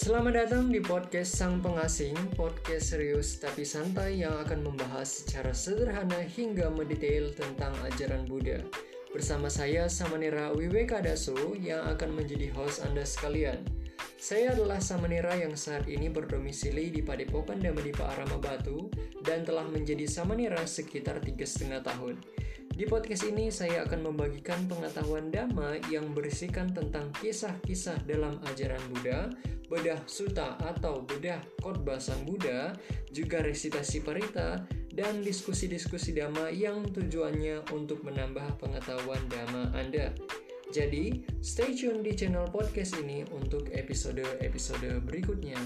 Selamat datang di podcast Sang Pengasing, podcast serius tapi santai yang akan membahas secara sederhana hingga mendetail tentang ajaran Buddha. Bersama saya Samanera Wiweka Daso yang akan menjadi host Anda sekalian. Saya adalah Samanera yang saat ini berdomisili di Padepokan Damadipa Arama Batu dan telah menjadi Samanera sekitar tiga setengah tahun. Di podcast ini saya akan membagikan pengetahuan Dhamma yang berisikan tentang kisah-kisah dalam ajaran Buddha, bedah suta atau bedah khotbah sang Buddha, juga resitasi parita, dan diskusi-diskusi Dhamma yang tujuannya untuk menambah pengetahuan Dhamma Anda. Jadi, stay tune di channel podcast ini untuk episode-episode berikutnya.